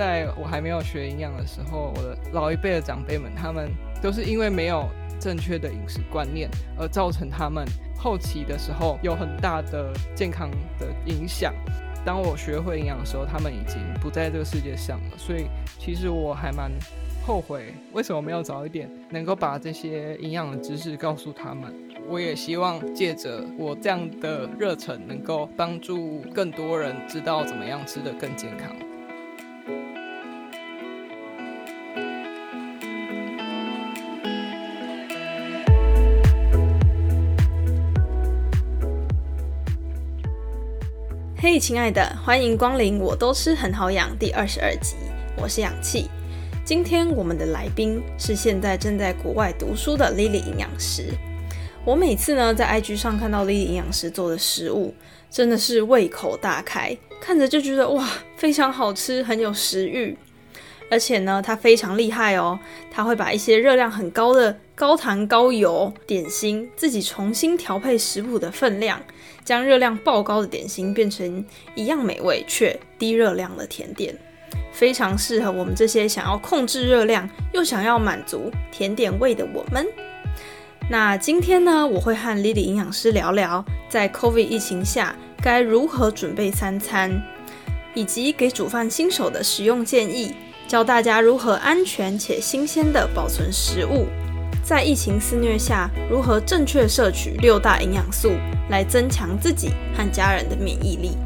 在我还没有学营养的时候，我的老一辈的长辈们，他们都是因为没有正确的饮食观念，而造成他们后期的时候有很大的健康的影响。当我学会营养的时候，他们已经不在这个世界上了。所以，其实我还蛮后悔，为什么没有早一点能够把这些营养的知识告诉他们。我也希望借着我这样的热忱，能够帮助更多人知道怎么样吃得更健康。亲爱的，欢迎光临！我都吃很好养第二十二集，我是氧气。今天我们的来宾是现在正在国外读书的 Lily 营养师。我每次呢在 IG 上看到 Lily 营养师做的食物，真的是胃口大开，看着就觉得哇，非常好吃，很有食欲。而且呢，他非常厉害哦，他会把一些热量很高的高糖高油点心，自己重新调配食谱的分量，将热量爆高的点心变成一样美味却低热量的甜点，非常适合我们这些想要控制热量又想要满足甜点味的我们。那今天呢，我会和 Lily 营养师聊聊，在 COVID 疫情下该如何准备三餐，以及给煮饭新手的实用建议，教大家如何安全且新鲜的保存食物，在疫情肆虐下如何正确摄取六大营养素，来增强自己和家人的免疫力。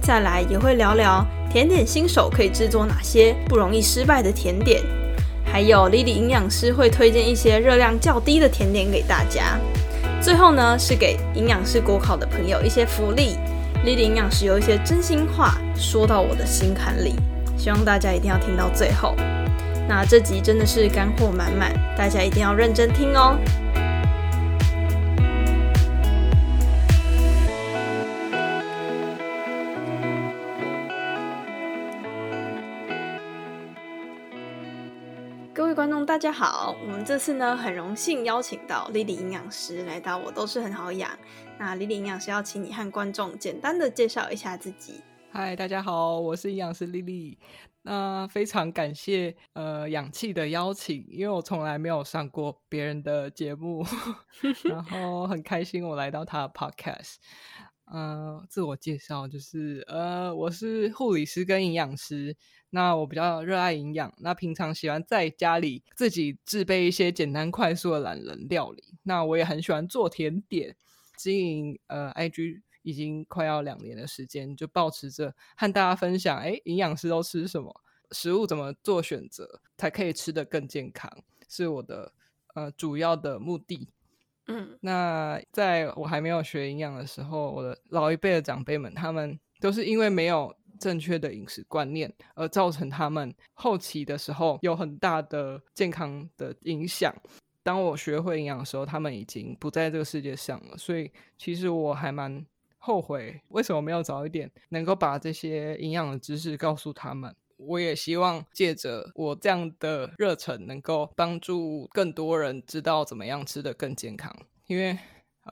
再来也会聊聊甜点新手可以制作哪些不容易失败的甜点。还有 Lily 营养师会推荐一些热量较低的甜点给大家。最后呢，是给营养师国考的朋友一些福利。Lily 营养师有一些真心话说到我的心坎里，希望大家一定要听到最后。那这集真的是干货满满，大家一定要认真听哦。各位观众，大家好！我们这次呢，很荣幸邀请到 Lily 营养师来到我都是很好养。那 Lily 营养师要请你和观众简单的介绍一下自己。嗨，大家好，我是营养师 Lily。那非常感谢呃氧气的邀请，因为我从来没有上过别人的节目，然后很开心我来到他的 Podcast。嗯，自我介绍就是呃，我是护理师跟营养师。那我比较热爱营养，那平常喜欢在家里自己制备一些简单快速的懒人料理。那我也很喜欢做甜点，经营呃 IG 已经快要两年的时间，就保持着和大家分享，哎，营养师都吃什么，食物怎么做选择才可以吃得更健康，是我的呃主要的目的。嗯，那在我还没有学营养的时候，我的老一辈的长辈们，他们都是因为没有。正确的饮食观念，而造成他们后期的时候有很大的健康的影响。当我学会营养的时候，他们已经不在这个世界上了。所以，其实我还蛮后悔，为什么没有早一点能够把这些营养的知识告诉他们。我也希望借着我这样的热忱，能够帮助更多人知道怎么样吃得更健康，因为。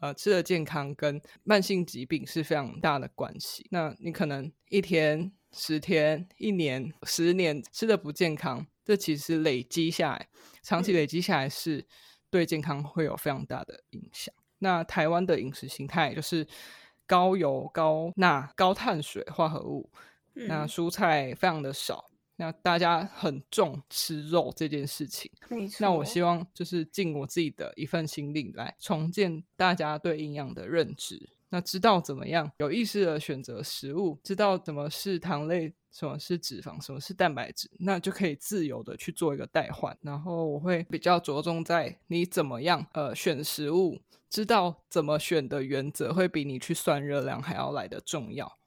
呃，吃的健康跟慢性疾病是非常大的关系。那你可能一天、十天、一年、十年吃的不健康，这其实累积下来，长期累积下来是对健康会有非常大的影响。那台湾的饮食形态就是高油、高钠、高碳水化合物，那蔬菜非常的少。那大家很重吃肉这件事情，那我希望就是尽我自己的一份心力来重建大家对营养的认知。那知道怎么样有意识的选择食物，知道什么是糖类，什么是脂肪，什么是蛋白质，那就可以自由的去做一个代换。然后我会比较着重在你怎么样呃选食物，知道怎么选的原则会比你去算热量还要来的重要。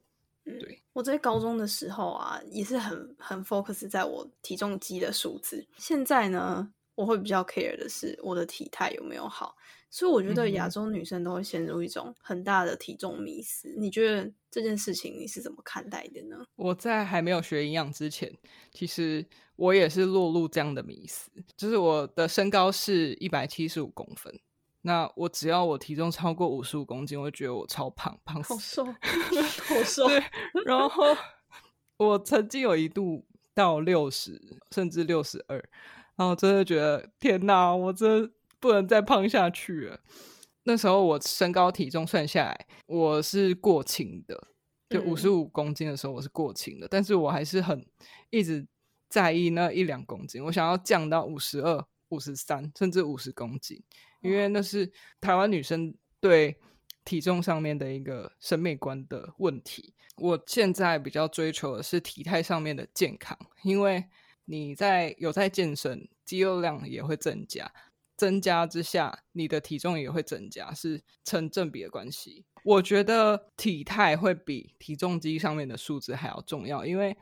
对，我在高中的时候啊，也是很很 focus 在我体重机的数字。现在呢，我会比较 care 的是我的体态有没有好。所以我觉得亚洲女生都会陷入一种很大的体重迷思。你觉得这件事情你是怎么看待的呢？我在还没有学营养之前，其实我也是落入这样的迷思，就是我的身高是一百七十五公分。那我只要我体重超过五十五公斤，我就觉得我超胖，胖死，好瘦，好瘦。对，然后 我曾经有一度到六十，甚至六十二，然后真的觉得天哪，我真不能再胖下去了。那时候我身高体重算下来，我是过轻的，就五十五公斤的时候我是过轻的，但是我还是很一直在意那一两公斤，我想要降到五十二、五十三，甚至五十公斤，因为那是台湾女生对体重上面的一个审美观的问题。我现在比较追求的是体态上面的健康，因为你在有在健身，肌肉量也会增加。增加之下，你的体重也会增加，是成正比的关系。我觉得体态会比体重机上面的数字还要重要，因为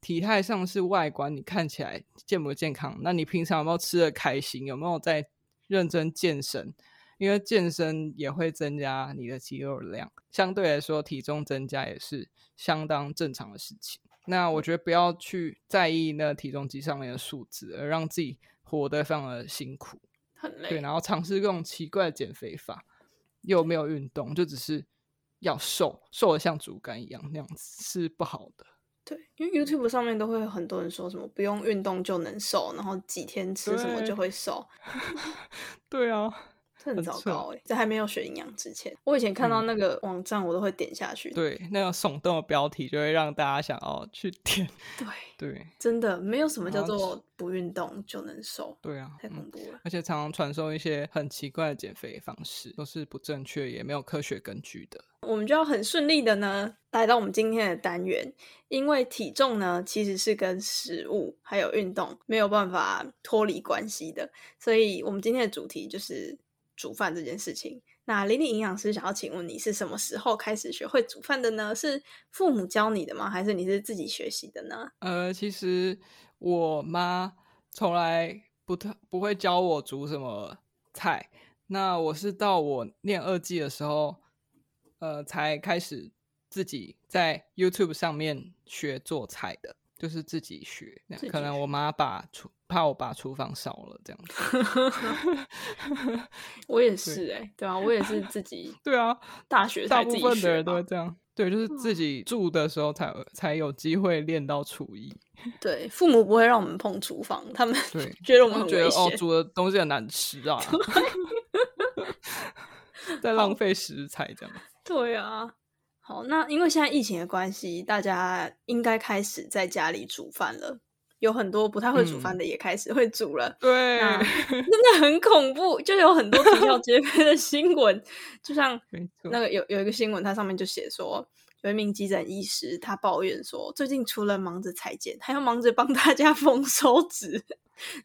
体态上是外观，你看起来健不健康？那你平常有没有吃的开心？有没有在认真健身？因为健身也会增加你的肌肉量，相对来说，体重增加也是相当正常的事情。那我觉得不要去在意那体重机上面的数字，而让自己活得非常的辛苦。很累，对，然后尝试各种奇怪的减肥法，又没有运动，就只是要瘦，瘦的像竹竿一样那样子是不好的。对，因为 YouTube 上面都会有很多人说什么不用运动就能瘦，然后几天吃什么就会瘦。对啊。很糟糕哎，在还没有学营养之前，我以前看到那个网站，我都会点下去。对，那个耸动的标题就会让大家想要去点。对对，真的没有什么叫做不运动就能瘦。对啊，太恐怖了。而且常常传授一些很奇怪的减肥方式，都是不正确，也没有科学根据的。我们就要很顺利的呢，来到我们今天的单元，因为体重呢其实是跟食物还有运动没有办法脱离关系的，所以我们今天的主题就是。煮饭这件事情，那玲玲营养师想要请问你是什么时候开始学会煮饭的呢？是父母教你的吗？还是你是自己学习的呢？呃，其实我妈从来不特不会教我煮什么菜。那我是到我念二季的时候，呃，才开始自己在 YouTube 上面学做菜的。就是自己学，可能我妈把厨怕我把厨房烧了这样子。我也是哎，对啊，我也是自己。对啊，大学大部分的人都会这样。对，就是自己住的时候才才有机会练到厨艺。对，父母不会让我们碰厨房，他们对 觉得我们觉得哦，煮的东西很难吃啊，在浪费食材这样。对啊。好，那因为现在疫情的关系，大家应该开始在家里煮饭了。有很多不太会煮饭的也开始会煮了。对，真的 很恐怖，就有很多啼笑皆非的新闻。就像那个有有一个新闻，它上面就写说，有一名急诊医师他抱怨说，最近除了忙着裁剪，还要忙着帮大家缝手指。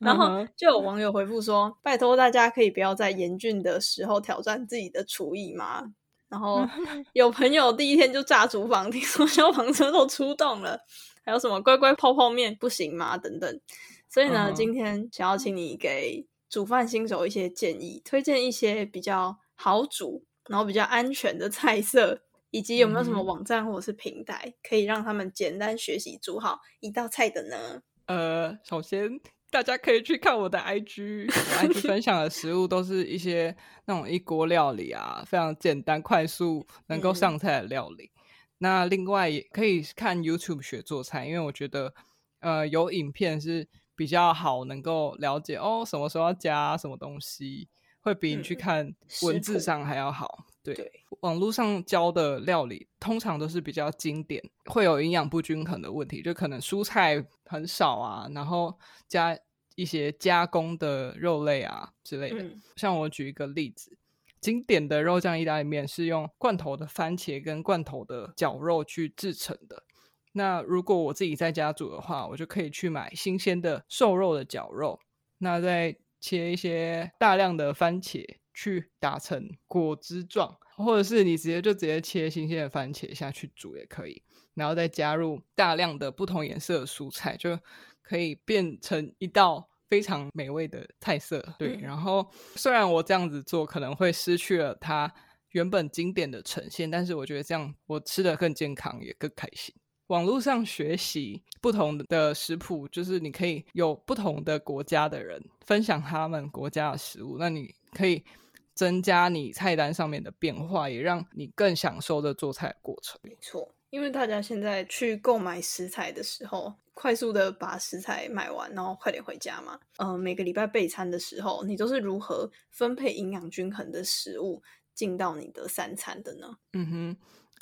然后就有网友回复说：“拜托大家可以不要在严峻的时候挑战自己的厨艺吗？”然后 有朋友第一天就炸厨房，听说消防车都出动了，还有什么乖乖泡泡面不行吗？等等。所以呢，今天想要请你给煮饭新手一些建议，推荐一些比较好煮，然后比较安全的菜色，以及有没有什么网站或者是平台可以让他们简单学习煮好一道菜的呢？呃，首先。大家可以去看我的 IG，我 IG 分享的食物都是一些那种一锅料理啊，非常简单快速能够上菜的料理。那另外也可以看 YouTube 学做菜，因为我觉得呃有影片是比较好，能够了解哦什么时候要加什么东西，会比你去看文字上还要好。对，网络上教的料理通常都是比较经典，会有营养不均衡的问题，就可能蔬菜很少啊，然后加一些加工的肉类啊之类的。像我举一个例子，经典的肉酱意大利面是用罐头的番茄跟罐头的绞肉去制成的。那如果我自己在家煮的话，我就可以去买新鲜的瘦肉的绞肉，那再切一些大量的番茄。去打成果汁状，或者是你直接就直接切新鲜的番茄下去煮也可以，然后再加入大量的不同颜色的蔬菜，就可以变成一道非常美味的菜色。对，然后虽然我这样子做可能会失去了它原本经典的呈现，但是我觉得这样我吃的更健康也更开心。网络上学习不同的食谱，就是你可以有不同的国家的人分享他们国家的食物，那你可以。增加你菜单上面的变化，也让你更享受这做菜过程。没错，因为大家现在去购买食材的时候，快速的把食材买完，然后快点回家嘛。呃，每个礼拜备餐的时候，你都是如何分配营养均衡的食物进到你的三餐的呢？嗯哼，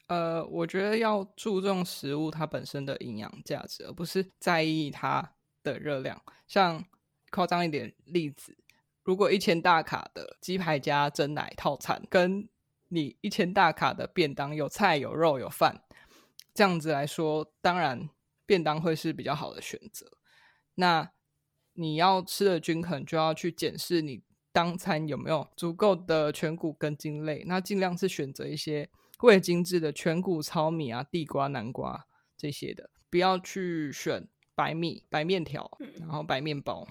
呃，我觉得要注重食物它本身的营养价值，而不是在意它的热量。像夸张一点例子。如果一千大卡的鸡排加蒸奶套餐，跟你一千大卡的便当有菜有肉有饭，这样子来说，当然便当会是比较好的选择。那你要吃的均衡，就要去检视你当餐有没有足够的全谷根茎类，那尽量是选择一些味精致的全谷糙米啊、地瓜、南瓜这些的，不要去选白米、白面条，然后白面包。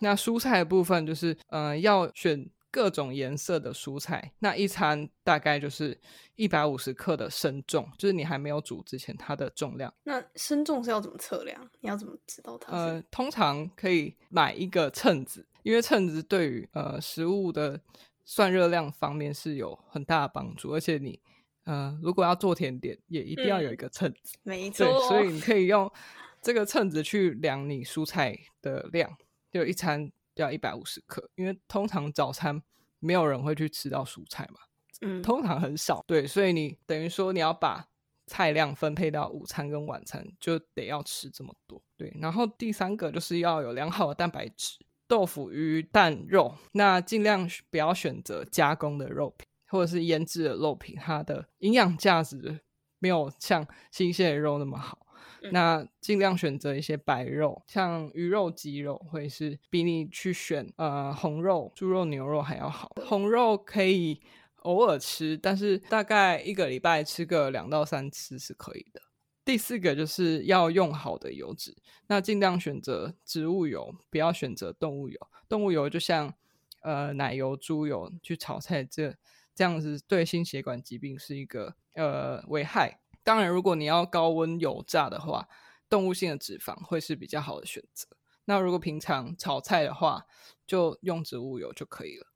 那蔬菜的部分就是，嗯，要选各种颜色的蔬菜。那一餐大概就是一百五十克的生重，就是你还没有煮之前它的重量。那生重是要怎么测量？你要怎么知道它？呃，通常可以买一个秤子，因为秤子对于呃食物的算热量方面是有很大的帮助。而且你，呃，如果要做甜点，也一定要有一个秤子。没错。对，所以你可以用这个秤子去量你蔬菜的量。就一餐要一百五十克，因为通常早餐没有人会去吃到蔬菜嘛，嗯，通常很少，对，所以你等于说你要把菜量分配到午餐跟晚餐，就得要吃这么多，对。然后第三个就是要有良好的蛋白质，豆腐、鱼、蛋、肉，那尽量不要选择加工的肉品或者是腌制的肉品，它的营养价值没有像新鲜的肉那么好。那尽量选择一些白肉，像鱼肉、鸡肉，会是比你去选呃红肉、猪肉、牛肉还要好。红肉可以偶尔吃，但是大概一个礼拜吃个两到三次是可以的。第四个就是要用好的油脂，那尽量选择植物油，不要选择动物油。动物油就像呃奶油、猪油去炒菜，这这样子对心血管疾病是一个呃危害。当然，如果你要高温油炸的话，动物性的脂肪会是比较好的选择。那如果平常炒菜的话，就用植物油就可以了。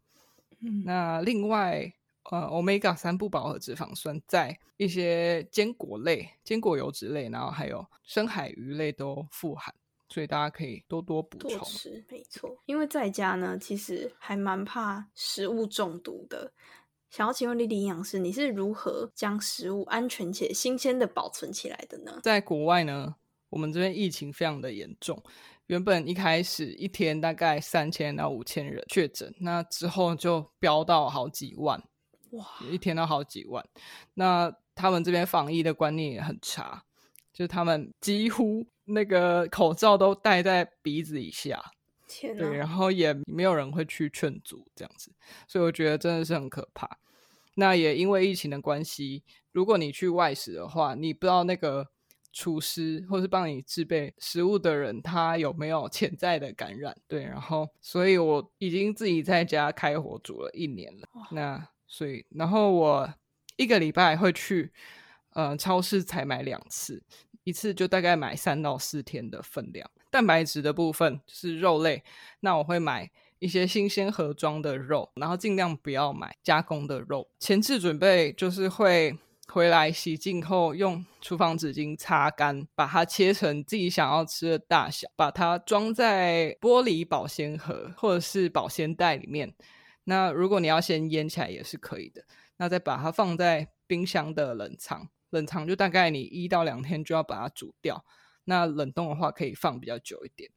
嗯，那另外，呃，omega 三不饱和脂肪酸在一些坚果类、坚果油脂类，然后还有深海鱼类都富含，所以大家可以多多补充。没错，因为在家呢，其实还蛮怕食物中毒的。想要请问丽丽营养师，你是如何将食物安全且新鲜的保存起来的呢？在国外呢，我们这边疫情非常的严重，原本一开始一天大概三千到五千人确诊，那之后就飙到好几万，哇，一天到好几万。那他们这边防疫的观念也很差，就是他们几乎那个口罩都戴在鼻子以下。天对，然后也没有人会去劝阻这样子，所以我觉得真的是很可怕。那也因为疫情的关系，如果你去外食的话，你不知道那个厨师或是帮你制备食物的人，他有没有潜在的感染？对，然后所以我已经自己在家开火煮了一年了。那所以，然后我一个礼拜会去呃超市采买两次，一次就大概买三到四天的分量。蛋白质的部分就是肉类，那我会买。一些新鲜盒装的肉，然后尽量不要买加工的肉。前置准备就是会回来洗净后，用厨房纸巾擦干，把它切成自己想要吃的大小，把它装在玻璃保鲜盒或者是保鲜袋里面。那如果你要先腌起来也是可以的。那再把它放在冰箱的冷藏，冷藏就大概你一到两天就要把它煮掉。那冷冻的话可以放比较久一点。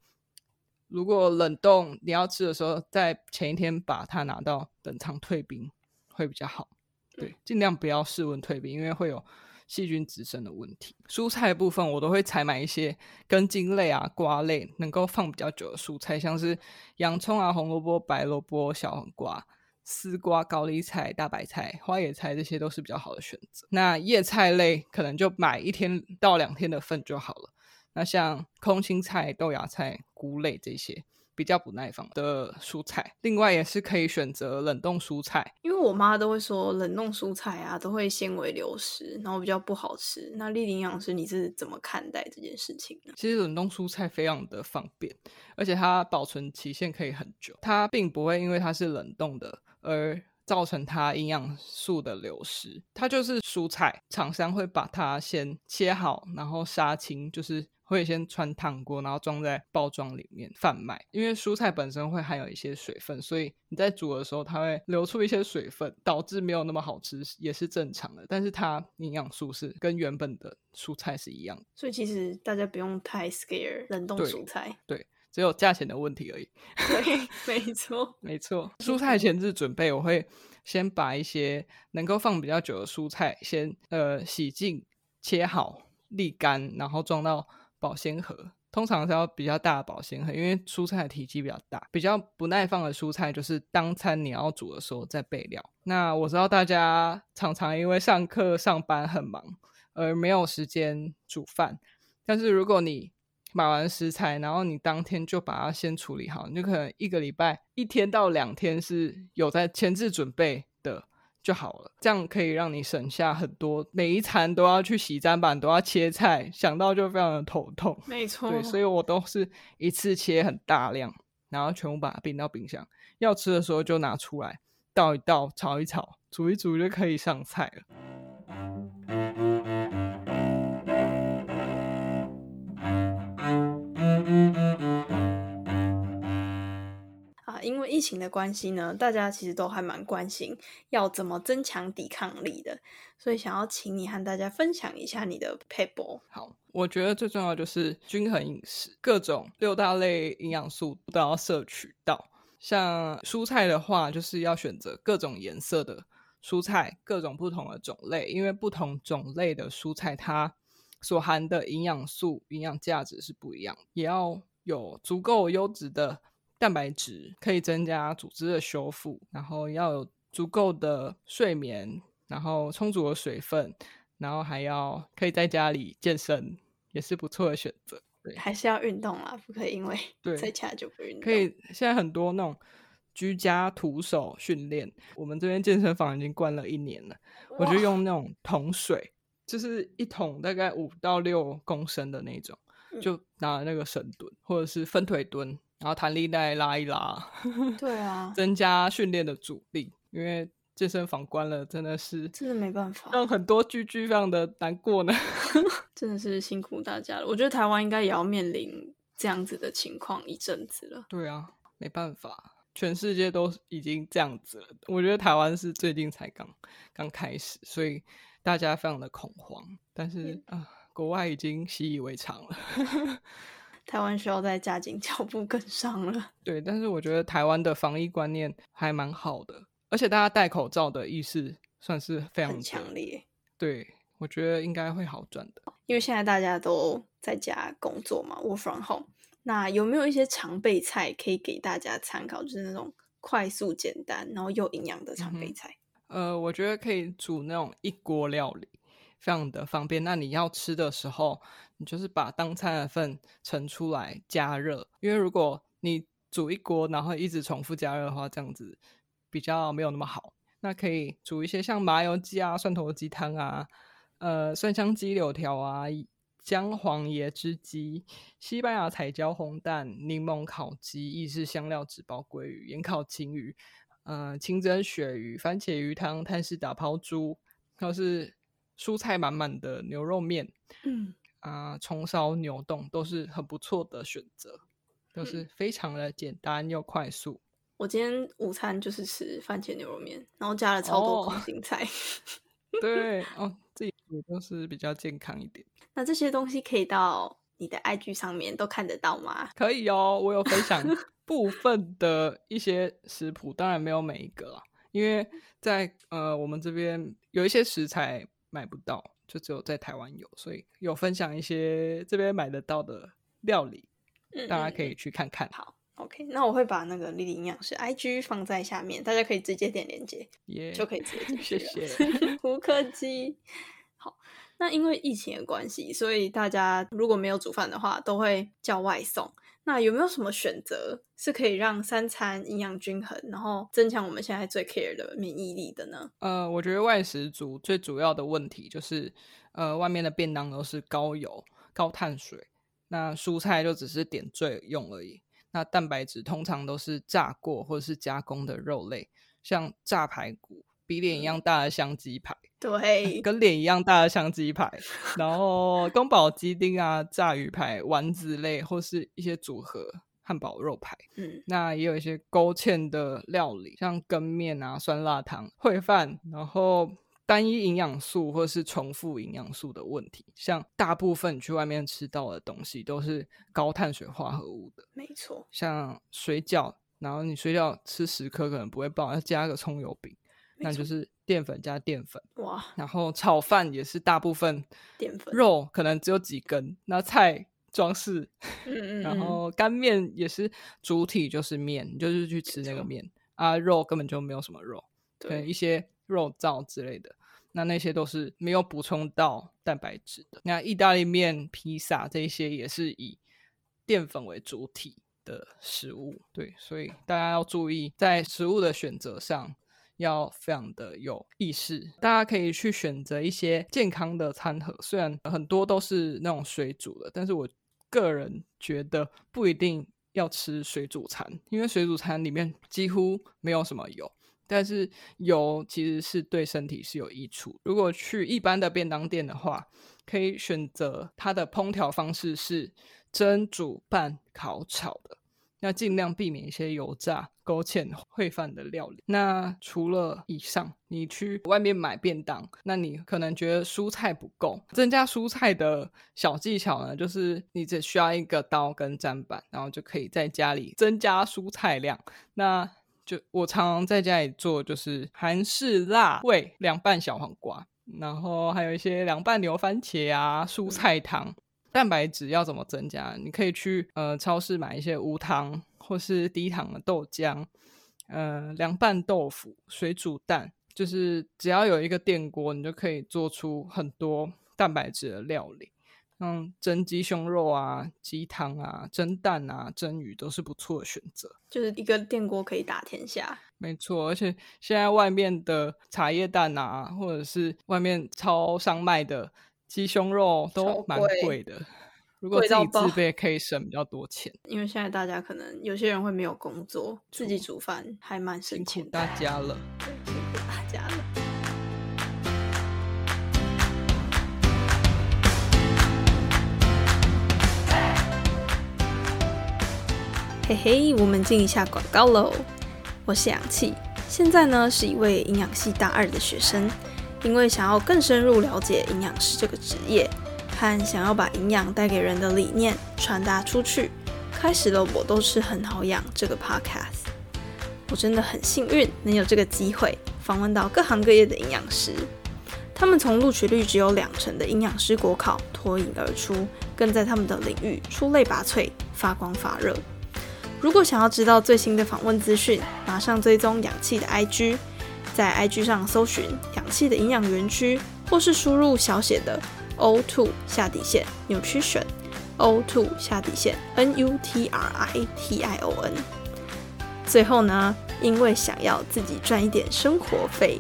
如果冷冻你要吃的时候，在前一天把它拿到冷藏退冰会比较好。对，尽量不要室温退冰，因为会有细菌滋生的问题。蔬菜部分我都会采买一些根茎类啊、瓜类能够放比较久的蔬菜，像是洋葱啊、红萝卜、白萝卜、小黄瓜、丝瓜、高丽菜、大白菜、花野菜，这些都是比较好的选择。那叶菜类可能就买一天到两天的份就好了。那像空心菜、豆芽菜、菇类这些比较不耐放的蔬菜，另外也是可以选择冷冻蔬菜。因为我妈都会说冷冻蔬菜啊都会纤维流失，然后比较不好吃。那丽丽营养师你是怎么看待这件事情呢？其实冷冻蔬菜非常的方便，而且它保存期限可以很久，它并不会因为它是冷冻的而造成它营养素的流失。它就是蔬菜，厂商会把它先切好，然后杀青，就是会先穿烫过，然后装在包装里面贩卖。因为蔬菜本身会含有一些水分，所以你在煮的时候，它会流出一些水分，导致没有那么好吃，也是正常的。但是它营养素是跟原本的蔬菜是一样的，所以其实大家不用太 scare 冷冻蔬菜。对。只有价钱的问题而已。对，没错，没错。蔬菜前置准备，我会先把一些能够放比较久的蔬菜先呃洗净、切好、沥干，然后装到保鲜盒。通常是要比较大的保鲜盒，因为蔬菜的体积比较大。比较不耐放的蔬菜，就是当餐你要煮的时候再备料。那我知道大家常常因为上课、上班很忙，而没有时间煮饭。但是如果你买完食材，然后你当天就把它先处理好，你就可能一个礼拜一天到两天是有在前置准备的就好了。这样可以让你省下很多，每一餐都要去洗砧板，都要切菜，想到就非常的头痛。没错，对，所以我都是一次切很大量，然后全部把它冰到冰箱，要吃的时候就拿出来倒一倒，炒一炒，煮一煮就可以上菜了。因为疫情的关系呢，大家其实都还蛮关心要怎么增强抵抗力的，所以想要请你和大家分享一下你的 paper。好，我觉得最重要就是均衡饮食，各种六大类营养素都要摄取到。像蔬菜的话，就是要选择各种颜色的蔬菜，各种不同的种类，因为不同种类的蔬菜它所含的营养素、营养价值是不一样，也要有足够优质的。蛋白质可以增加组织的修复，然后要有足够的睡眠，然后充足的水分，然后还要可以在家里健身，也是不错的选择。对，还是要运动啦，不可以因为 在家就不运动。可以，现在很多那种居家徒手训练，我们这边健身房已经关了一年了，我就用那种桶水，就是一桶大概五到六公升的那种，就拿那个深蹲或者是分腿蹲。然后弹力带拉一拉，对啊，增加训练的阻力。因为健身房关了，真的是真的没办法，让很多居居非常的难过呢。真的是辛苦大家了。我觉得台湾应该也要面临这样子的情况一阵子了。对啊，没办法，全世界都已经这样子了。我觉得台湾是最近才刚刚开始，所以大家非常的恐慌。但是啊，国外已经习以为常了。台湾需要再加紧脚步跟上了。对，但是我觉得台湾的防疫观念还蛮好的，而且大家戴口罩的意识算是非常强烈。对，我觉得应该会好转的。因为现在大家都在家工作嘛，work from home。那有没有一些常备菜可以给大家参考？就是那种快速、简单，然后又营养的常备菜？呃，我觉得可以煮那种一锅料理。非常的方便。那你要吃的时候，你就是把当餐的份盛出来加热。因为如果你煮一锅，然后一直重复加热的话，这样子比较没有那么好。那可以煮一些像麻油鸡啊、蒜头鸡汤啊、呃蒜香鸡柳条啊、姜黄椰汁鸡、西班牙彩椒红蛋、柠檬烤鸡、意式香料纸包鲑鱼、盐烤青鱼、呃清蒸鳕鱼、番茄鱼汤、泰式打抛猪，或是。蔬菜满满的牛肉面，嗯啊，葱烧牛冻都是很不错的选择，都是非常的简单又快速。我今天午餐就是吃番茄牛肉面，然后加了超多空心菜。对 哦，自己煮都是比较健康一点。那这些东西可以到你的 IG 上面都看得到吗？可以哦，我有分享部分的一些食谱，当然没有每一个，因为在呃我们这边有一些食材。买不到，就只有在台湾有，所以有分享一些这边买得到的料理，大家可以去看看。好，OK，那我会把那个丽丽营养师 IG 放在下面，大家可以直接点链接，就可以直接进去了。谢谢，不客气。好，那因为疫情的关系，所以大家如果没有煮饭的话，都会叫外送。那有没有什么选择是可以让三餐营养均衡，然后增强我们现在最 care 的免疫力的呢？呃，我觉得外食族最主要的问题就是，呃，外面的便当都是高油、高碳水，那蔬菜就只是点缀用而已。那蛋白质通常都是炸过或者是加工的肉类，像炸排骨，比脸一样大的香鸡排，对，跟脸一样大的香鸡排，然后宫保鸡丁啊、炸鱼排、丸子类，或是一些组合汉堡肉排。嗯，那也有一些勾芡的料理，像羹面啊、酸辣汤、烩饭，然后单一营养素或是重复营养素的问题，像大部分你去外面吃到的东西都是高碳水化合物的，没错，像水饺，然后你水饺吃十颗可能不会爆，要加个葱油饼，那就是淀粉加淀粉。哇，然后炒饭也是大部分淀粉，肉可能只有几根，那菜装饰，嗯嗯，然嗯后干面也是主体就是面，就是去吃那个面啊，肉根本就没有什么肉，对，一，些肉燥之类的，那那些都是没有补充到蛋白质的。那意大利面、披萨这一些也是以淀粉为主体的食物，对，所以大家要注意在食物的选择上。要非常的有意识，大家可以去选择一些健康的餐盒，虽然很多都是那种水煮的，但是我个人觉得不一定要吃水煮餐，因为水煮餐里面几乎没有什么油，但是油其实是对身体是有益处。如果去一般的便当店的话，可以选择它的烹调方式是蒸、煮、拌、烤、炒的。那尽量避免一些油炸、勾芡、烩饭的料理。那除了以上，你去外面买便当，那你可能觉得蔬菜不够，增加蔬菜的小技巧呢，就是你只需要一个刀跟砧板，然后就可以在家里增加蔬菜量。那就我常常在家里做，就是韩式辣味凉拌小黄瓜，然后还有一些凉拌牛番茄啊、蔬菜汤。蛋白质要怎么增加？你可以去呃超市买一些无糖或是低糖的豆浆，呃凉拌豆腐、水煮蛋，就是只要有一个电锅，你就可以做出很多蛋白质的料理。像蒸鸡胸肉啊、鸡汤啊、蒸蛋啊、蒸鱼都是不错的选择。就是一个电锅可以打天下，没错，而且现在外面的茶叶蛋啊，或者是外面超商卖的鸡胸肉都蛮贵贵的。如果自己自备，可以省比较多钱。因为现在大家可能有些人会没有工作，自己煮饭还蛮省钱的，大家了。对辛苦大家了。嘿嘿，我们进一下广告喽。我是氧气，现在呢是一位营养系大二的学生。因为想要更深入了解营养师这个职业，和想要把营养带给人的理念传达出去，开始了我都吃很好养这个 podcast。我真的很幸运能有这个机会访问到各行各业的营养师，他们从录取率只有两成的营养师国考脱颖而出，更在他们的领域出类拔萃，发光发热。如果想要知道最新的访问资讯，马上追踪氧气的 IG，在 IG 上搜寻氧气的营养园区，或是输入小写的 O two 下底线 nutrition O2 下底线 N U T R I T I O N。最后呢，因为想要自己赚一点生活费，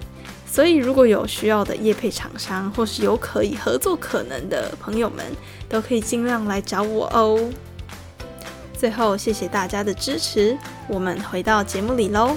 所以如果有需要的业配厂商，或是有可以合作可能的朋友们，都可以尽量来找我哦。最后，谢谢大家的支持，我们回到节目里喽。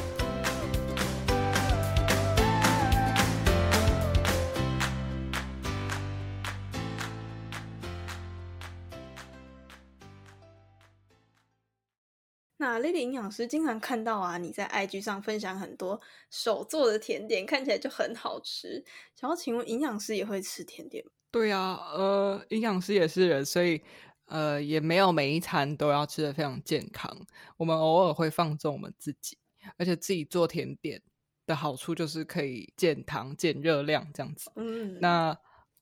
那 Lily 营养师经常看到啊，你在 IG 上分享很多手做的甜点，看起来就很好吃。想要请问，营养师也会吃甜点吗？对啊，呃，营养师也是人，所以呃，也没有每一餐都要吃的非常健康。我们偶尔会放纵我们自己，而且自己做甜点的好处就是可以减糖、减热量这样子。嗯，那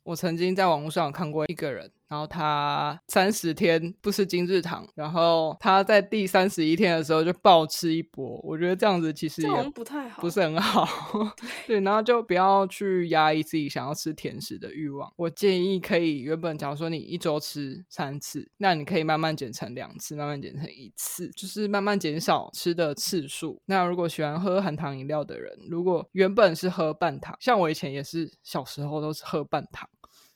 我曾经在网络上有看过一个人，然后他三十天不吃精制糖，然后他在第三十一天的时候就暴吃一波。我觉得这样子其实也不太好，不是很好，对，然后就不要去压抑自己想要吃甜食的欲望。我建议可以，原本假如说你一周吃三次，那你可以慢慢减成两次，慢慢减成一次，就是慢慢减少吃的次数。那如果喜欢喝含糖饮料的人，如果原本是喝半糖，像我以前也是小时候都是喝半糖，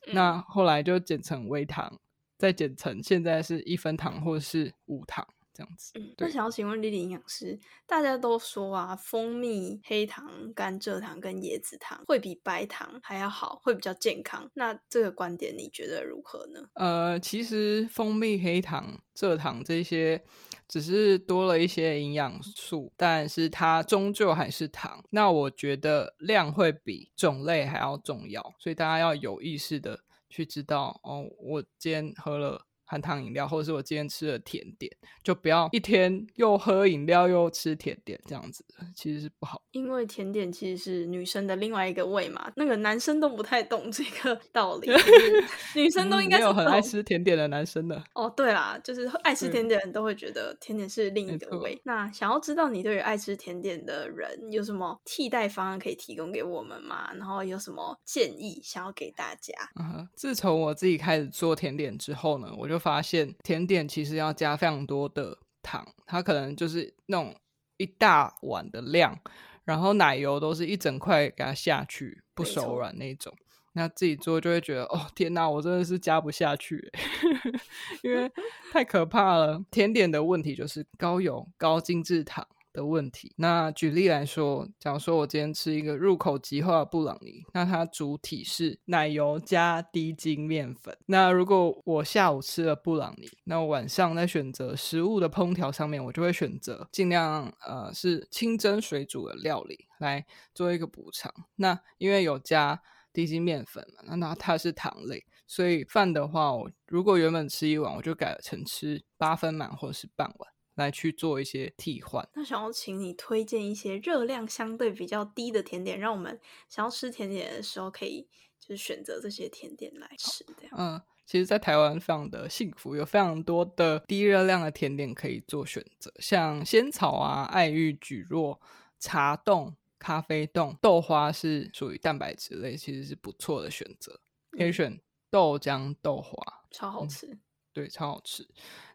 那后来就减成微糖，再减成现在是一分糖或是无糖。这样子。嗯，那想要请问丽丽营养师，大家都说啊，蜂蜜、黑糖、甘蔗糖跟椰子糖会比白糖还要好，会比较健康。那这个观点你觉得如何呢？呃，其实蜂蜜、黑糖、蔗糖这些只是多了一些营养素，但是它终究还是糖。那我觉得量会比种类还要重要，所以大家要有意识的去知道哦，我今天喝了。含糖饮料，或者是我今天吃的甜点，就不要一天又喝饮料又吃甜点，这样子其实是不好。因为甜点其实是女生的另外一个胃嘛，那个男生都不太懂这个道理，女生都应该有很爱吃甜点的男生的。哦，对啦，就是爱吃甜点的人都会觉得甜点是另一个胃。那想要知道你对于爱吃甜点的人有什么替代方案可以提供给我们吗？然后有什么建议想要给大家？嗯，自从我自己开始做甜点之后呢，我就。发现甜点其实要加非常多的糖，它可能就是那种一大碗的量，然后奶油都是一整块给它下去不手软那种。那自己做就会觉得哦天哪，我真的是加不下去，因为太可怕了。甜点的问题就是高油、高精致糖。的问题。那举例来说，假如说我今天吃一个入口即化的布朗尼，那它主体是奶油加低筋面粉。那如果我下午吃了布朗尼，那晚上在选择食物的烹调上面，我就会选择尽量呃是清蒸水煮的料理来做一个补偿。那因为有加低筋面粉嘛，那那它是糖类，所以饭的话，我如果原本吃一碗，我就改成吃八分满或者是半碗。来去做一些替换。那想要请你推荐一些热量相对比较低的甜点，让我们想要吃甜点的时候可以就是选择这些甜点来吃。这样，嗯，其实，在台湾非常的幸福，有非常多的低热量的甜点可以做选择，像仙草啊、爱玉、蒟蒻、茶冻、咖啡冻、豆花是属于蛋白质类，其实是不错的选择。可以选豆浆豆花，超好吃。对，超好吃。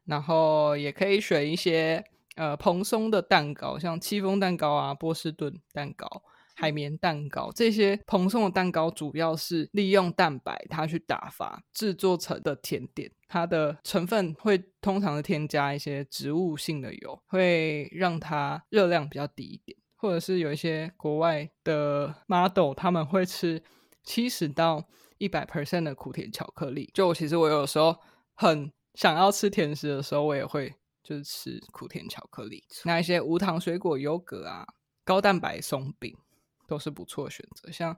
然后也可以选一些呃蓬松的蛋糕，像戚风蛋糕啊、波士顿蛋糕、海绵蛋糕这些蓬松的蛋糕，主要是利用蛋白它去打发制作成的甜点。它的成分会通常的添加一些植物性的油，会让它热量比较低一点。或者是有一些国外的 model，他们会吃七十到一百 percent 的苦甜巧克力。就其实我有时候很。想要吃甜食的时候，我也会就是吃苦甜巧克力。那一些无糖水果优格啊，高蛋白松饼都是不错选择。像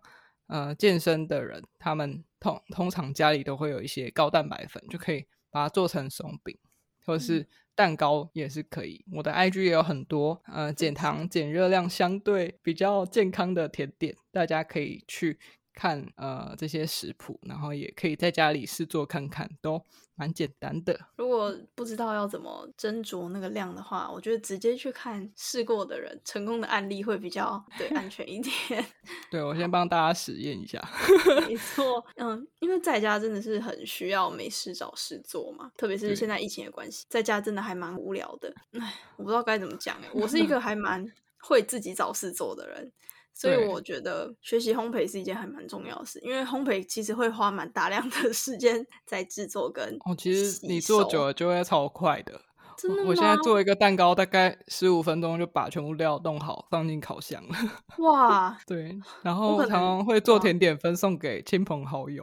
呃健身的人，他们通通常家里都会有一些高蛋白粉，就可以把它做成松饼，或者是蛋糕也是可以。我的 IG 也有很多呃减糖减热量相对比较健康的甜点，大家可以去。看呃这些食谱，然后也可以在家里试做看看，都蛮简单的。如果不知道要怎么斟酌那个量的话，我觉得直接去看试过的人成功的案例会比较对安全一点。对我先帮大家实验一下。没错，嗯，因为在家真的是很需要没事找事做嘛，特别是现在疫情的关系，在家真的还蛮无聊的。唉，我不知道该怎么讲哎，我是一 个还蛮会自己找事做的人。所以我觉得学习烘焙是一件还蛮重要的事，因为烘焙其实会花蛮大量的 时间在制作跟哦，其实你做久了就会超快的。真的吗？我现在做一个蛋糕，大概十五分钟就把全部料弄好，放进烤箱了。哇，对。然后常常会做甜点分送给亲朋好友。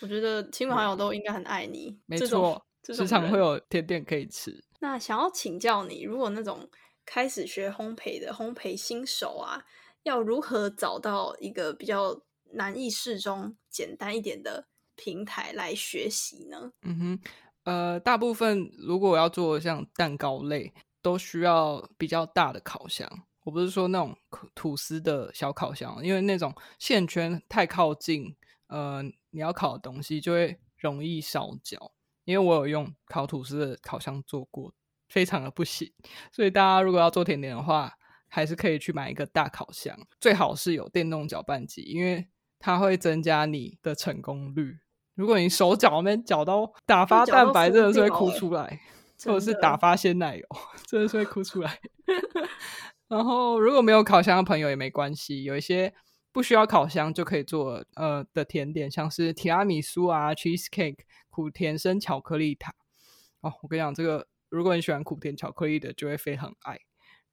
我觉得亲朋好友都应该很爱你。没错，时常会有甜点可以吃。那想要请教你，如果那种开始学烘焙的烘焙新手啊。要如何找到一个比较难易适中、简单一点的平台来学习呢？嗯哼，呃，大部分如果我要做像蛋糕类，都需要比较大的烤箱。我不是说那种吐司的小烤箱，因为那种线圈太靠近，呃，你要烤的东西就会容易烧焦。因为我有用烤吐司的烤箱做过，非常的不行。所以大家如果要做甜点的话，还是可以去买一个大烤箱，最好是有电动搅拌机，因为它会增加你的成功率。如果你手搅那边搅到 打发蛋白，真的是会哭出来；或者是打发鲜奶油，真的是会哭出来。然后如果没有烤箱的朋友也没关系，有一些不需要烤箱就可以做呃的甜点，像是提拉米苏啊、cheese cake、苦甜生巧克力塔。哦，我跟你讲这个。如果你喜欢苦甜巧克力的，就会非常爱。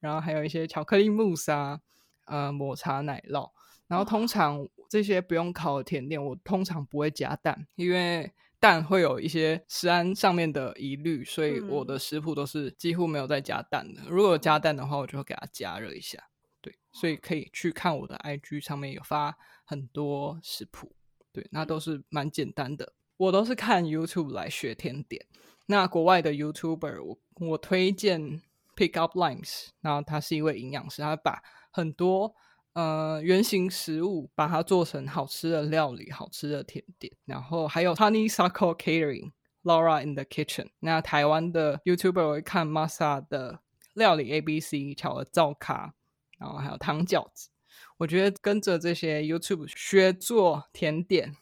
然后还有一些巧克力慕斯啊，呃，抹茶奶酪。然后通常这些不用烤的甜点，我通常不会加蛋，因为蛋会有一些食安上面的疑虑，所以我的食谱都是几乎没有再加蛋的。如果加蛋的话，我就会给它加热一下。对，所以可以去看我的 IG 上面有发很多食谱，对，那都是蛮简单的。我都是看 YouTube 来学甜点。那国外的 YouTuber，我我推荐 Pick Up Lines，然后他是一位营养师，他把很多呃原型食物把它做成好吃的料理、好吃的甜点。然后还有 Honey Suckle Catering、Laura in the Kitchen。那台湾的 YouTuber 我会看 Masa 的料理 ABC、巧的造卡。然后还有糖饺子，我觉得跟着这些 YouTube 学做甜点，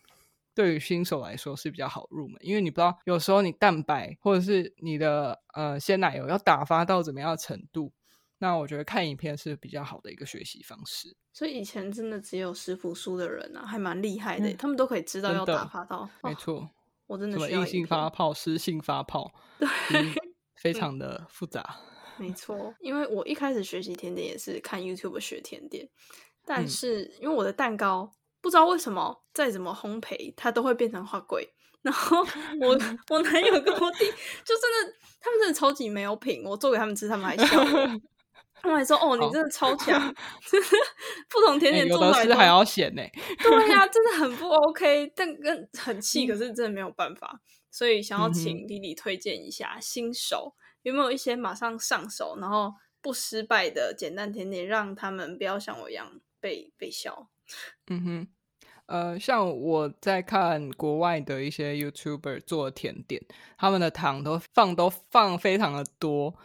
对于新手来说是比较好入门，因为你不知道有时候你蛋白或者是你的呃鲜奶油要打发到怎么样的程度，那我觉得看影片是比较好的一个学习方式。所以以前真的只有食谱书的人啊，还蛮厉害的，他们都可以知道要打发到。没错，我真的什么硬性发泡、湿性发泡，对，非常的复杂。没错，因为我一开始学习甜点也是看 YouTube 学甜点，但是因为我的蛋糕不知道为什么再怎么烘焙，它都会变成花桂。然后我 我男友跟我弟就真的，他们真的超级没有品。我做给他们吃，他们还笑，他们还说：“哦，你真的超强。”不同甜点做出来还要咸呢。对呀，真的很不 OK，但跟很气，可是真的没有办法。所以想要请弟弟推荐一下新手。有没有一些马上上手，然后不失败的简单甜点，让他们不要像我一样被被笑？嗯哼，呃，像我在看国外的一些 YouTuber 做甜点，他们的糖都放都放非常的多。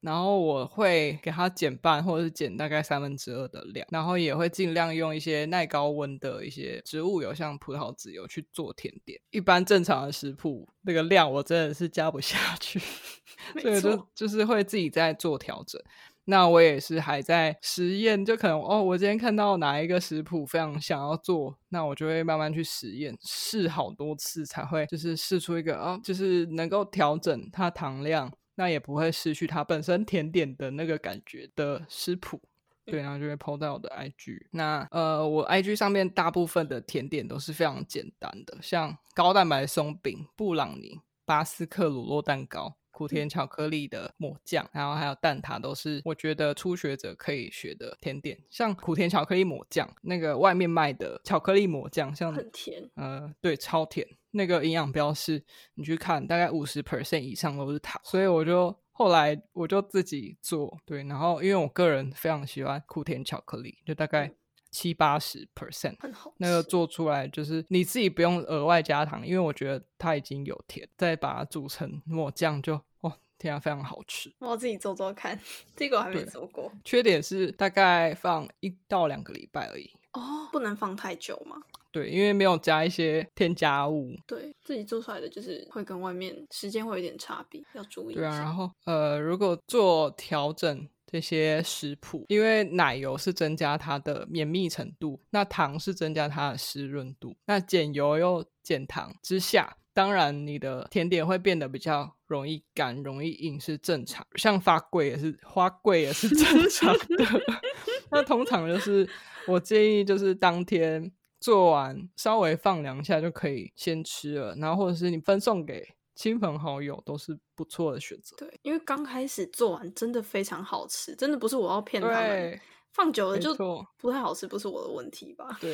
然后我会给它减半，或者是减大概三分之二的量，然后也会尽量用一些耐高温的一些植物油，像葡萄籽油去做甜点。一般正常的食谱那个量，我真的是加不下去，所以就就是会自己在做调整。那我也是还在实验，就可能哦，我今天看到哪一个食谱非常想要做，那我就会慢慢去实验，试好多次才会就是试出一个哦，就是能够调整它糖量。那也不会失去它本身甜点的那个感觉的食谱，对，然后就会 PO 到我的 IG。那呃，我 IG 上面大部分的甜点都是非常简单的，像高蛋白松饼、布朗尼、巴斯克乳酪蛋糕、苦甜巧克力的抹酱，然后还有蛋挞，都是我觉得初学者可以学的甜点。像苦甜巧克力抹酱，那个外面卖的巧克力抹酱，像很甜，呃，对，超甜。那个营养标示，你去看，大概五十 percent 以上都是糖，所以我就后来我就自己做，对，然后因为我个人非常喜欢苦甜巧克力，就大概七八十 percent，那个做出来就是你自己不用额外加糖，因为我觉得它已经有甜，再把它煮成抹酱就哦，天啊，非常好吃。我自己做做看，这个我还没做过。缺点是大概放一到两个礼拜而已。哦，不能放太久吗？对，因为没有加一些添加物，对自己做出来的就是会跟外面时间会有点差别，要注意。对啊，然后呃，如果做调整这些食谱，因为奶油是增加它的绵密程度，那糖是增加它的湿润度，那减油又减糖之下，当然你的甜点会变得比较容易干、容易硬，是正常。像发桂也是花桂也是正常的。那通常就是我建议就是当天。做完稍微放凉下就可以先吃了，然后或者是你分送给亲朋好友都是不错的选择。对，因为刚开始做完真的非常好吃，真的不是我要骗他们，放久了就不太好吃，不是我的问题吧？对，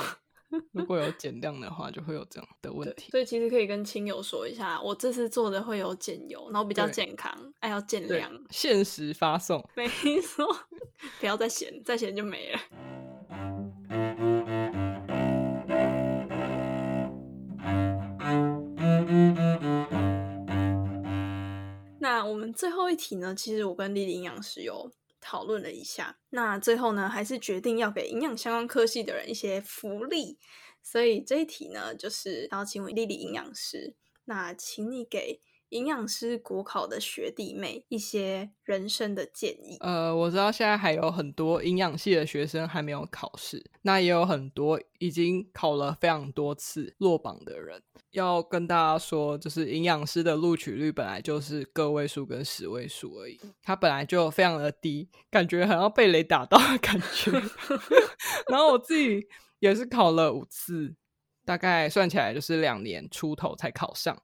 如果有减量的话，就会有这样的问题。所以其实可以跟亲友说一下，我这次做的会有减油，然后比较健康，哎，要减量，限时发送，没错，不要再咸，再咸就没了。那我们最后一题呢？其实我跟丽丽营养师有讨论了一下。那最后呢，还是决定要给营养相关科系的人一些福利。所以这一题呢，就是邀请丽丽营养师。那请你给营养师国考的学弟妹一些人生的建议。呃，我知道现在还有很多营养系的学生还没有考试，那也有很多已经考了非常多次落榜的人。要跟大家说，就是营养师的录取率本来就是个位数跟十位数而已，它本来就非常的低，感觉好像被雷打到的感觉。然后我自己也是考了五次，大概算起来就是两年出头才考上。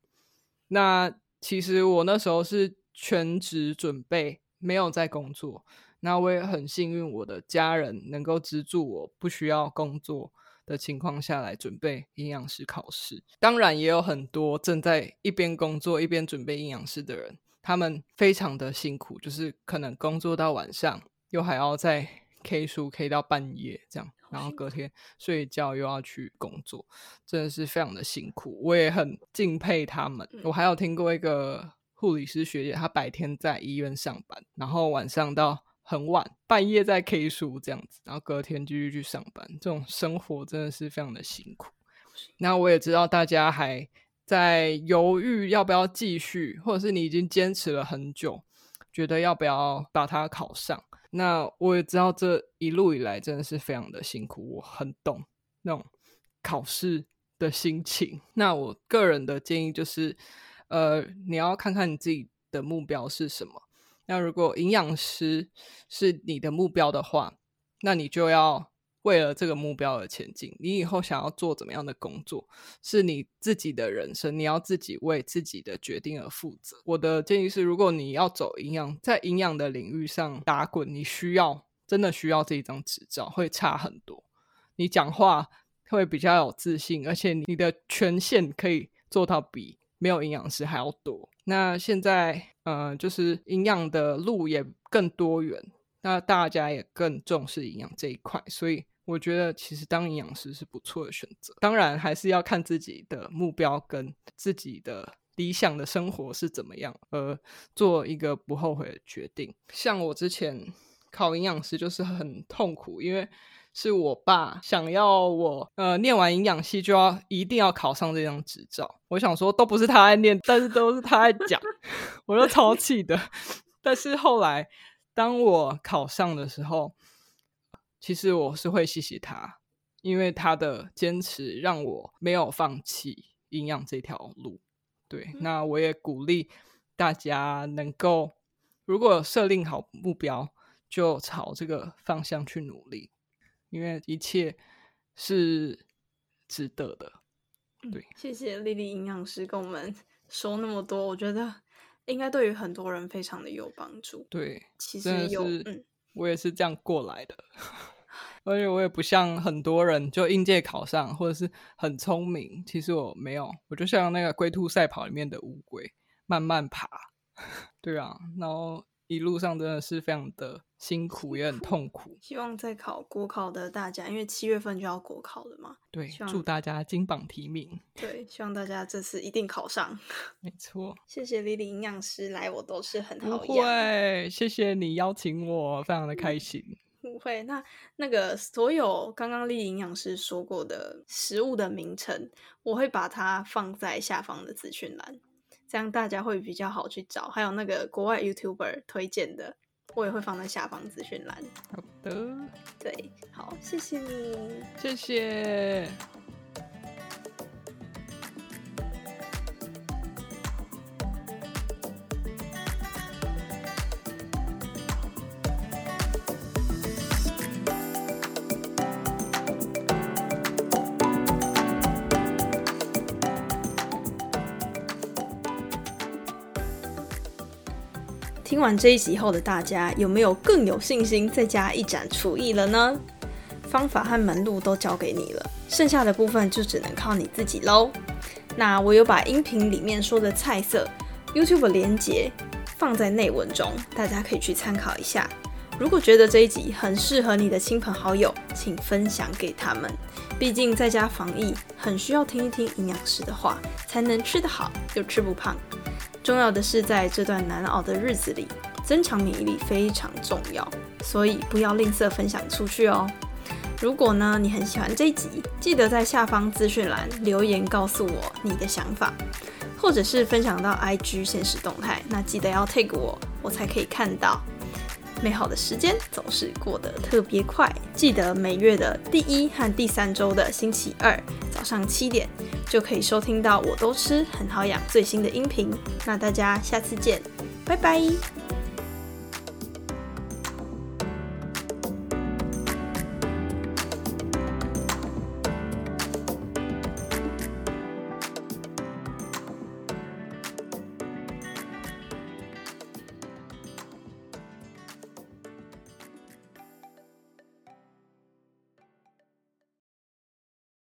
那其实我那时候是全职准备，没有在工作。那我也很幸运，我的家人能够资助我，不需要工作的情况下来准备营养师考试。当然，也有很多正在一边工作一边准备营养师的人，他们非常的辛苦，就是可能工作到晚上，又还要在 K 书 K 到半夜这样。然后隔天睡觉又要去工作，真的是非常的辛苦。我也很敬佩他们。我还有听过一个护理师学姐，她白天在医院上班，然后晚上到很晚，半夜在 K 书这样子，然后隔天继续去上班。这种生活真的是非常的辛苦。那我也知道大家还在犹豫要不要继续，或者是你已经坚持了很久，觉得要不要把它考上。那我也知道这一路以来真的是非常的辛苦，我很懂那种考试的心情。那我个人的建议就是，呃，你要看看你自己的目标是什么。那如果营养师是你的目标的话，那你就要。为了这个目标而前进，你以后想要做怎么样的工作，是你自己的人生，你要自己为自己的决定而负责。我的建议是，如果你要走营养，在营养的领域上打滚，你需要真的需要这一张执照，会差很多。你讲话会比较有自信，而且你的权限可以做到比没有营养师还要多。那现在，呃，就是营养的路也更多元，那大家也更重视营养这一块，所以。我觉得其实当营养师是不错的选择，当然还是要看自己的目标跟自己的理想的生活是怎么样，而做一个不后悔的决定。像我之前考营养师就是很痛苦，因为是我爸想要我呃念完营养系就要一定要考上这张执照。我想说都不是他爱念，但是都是他爱讲，我就超气的。但是后来当我考上的时候。其实我是会谢谢他，因为他的坚持让我没有放弃营养这条路。对，那我也鼓励大家能够，如果设定好目标，就朝这个方向去努力，因为一切是值得的。对，谢谢丽丽营养师跟我们说那么多，我觉得应该对于很多人非常的有帮助。对，其实有，嗯。我也是这样过来的，而且我也不像很多人就应届考上，或者是很聪明。其实我没有，我就像那个龟兔赛跑里面的乌龟，慢慢爬。对啊，然后一路上真的是非常的辛苦，也很痛苦。希望在考国考的大家，因为七月份就要国考了嘛。对，祝大家金榜题名。对，希望大家这次一定考上。没错，谢谢李李营养师来，我都是很好。不会，谢谢你邀请我，非常的开心。不会，那那个所有刚刚丽营养师说过的食物的名称，我会把它放在下方的资讯栏，这样大家会比较好去找。还有那个国外 YouTuber 推荐的。我也会放在下方资讯栏。好的，对，好，谢谢你，谢谢。听完这一集后的大家，有没有更有信心在家一展厨艺了呢？方法和门路都交给你了，剩下的部分就只能靠你自己喽。那我有把音频里面说的菜色、YouTube 连接放在内文中，大家可以去参考一下。如果觉得这一集很适合你的亲朋好友，请分享给他们。毕竟在家防疫，很需要听一听营养师的话，才能吃得好又吃不胖。重要的是，在这段难熬的日子里，增强免疫力非常重要，所以不要吝啬分享出去哦。如果呢你很喜欢这一集，记得在下方资讯栏留言告诉我你的想法，或者是分享到 IG 现实动态，那记得要 tag 我，我才可以看到。美好的时间总是过得特别快，记得每月的第一和第三周的星期二早上七点就可以收听到我都吃很好养最新的音频。那大家下次见，拜拜。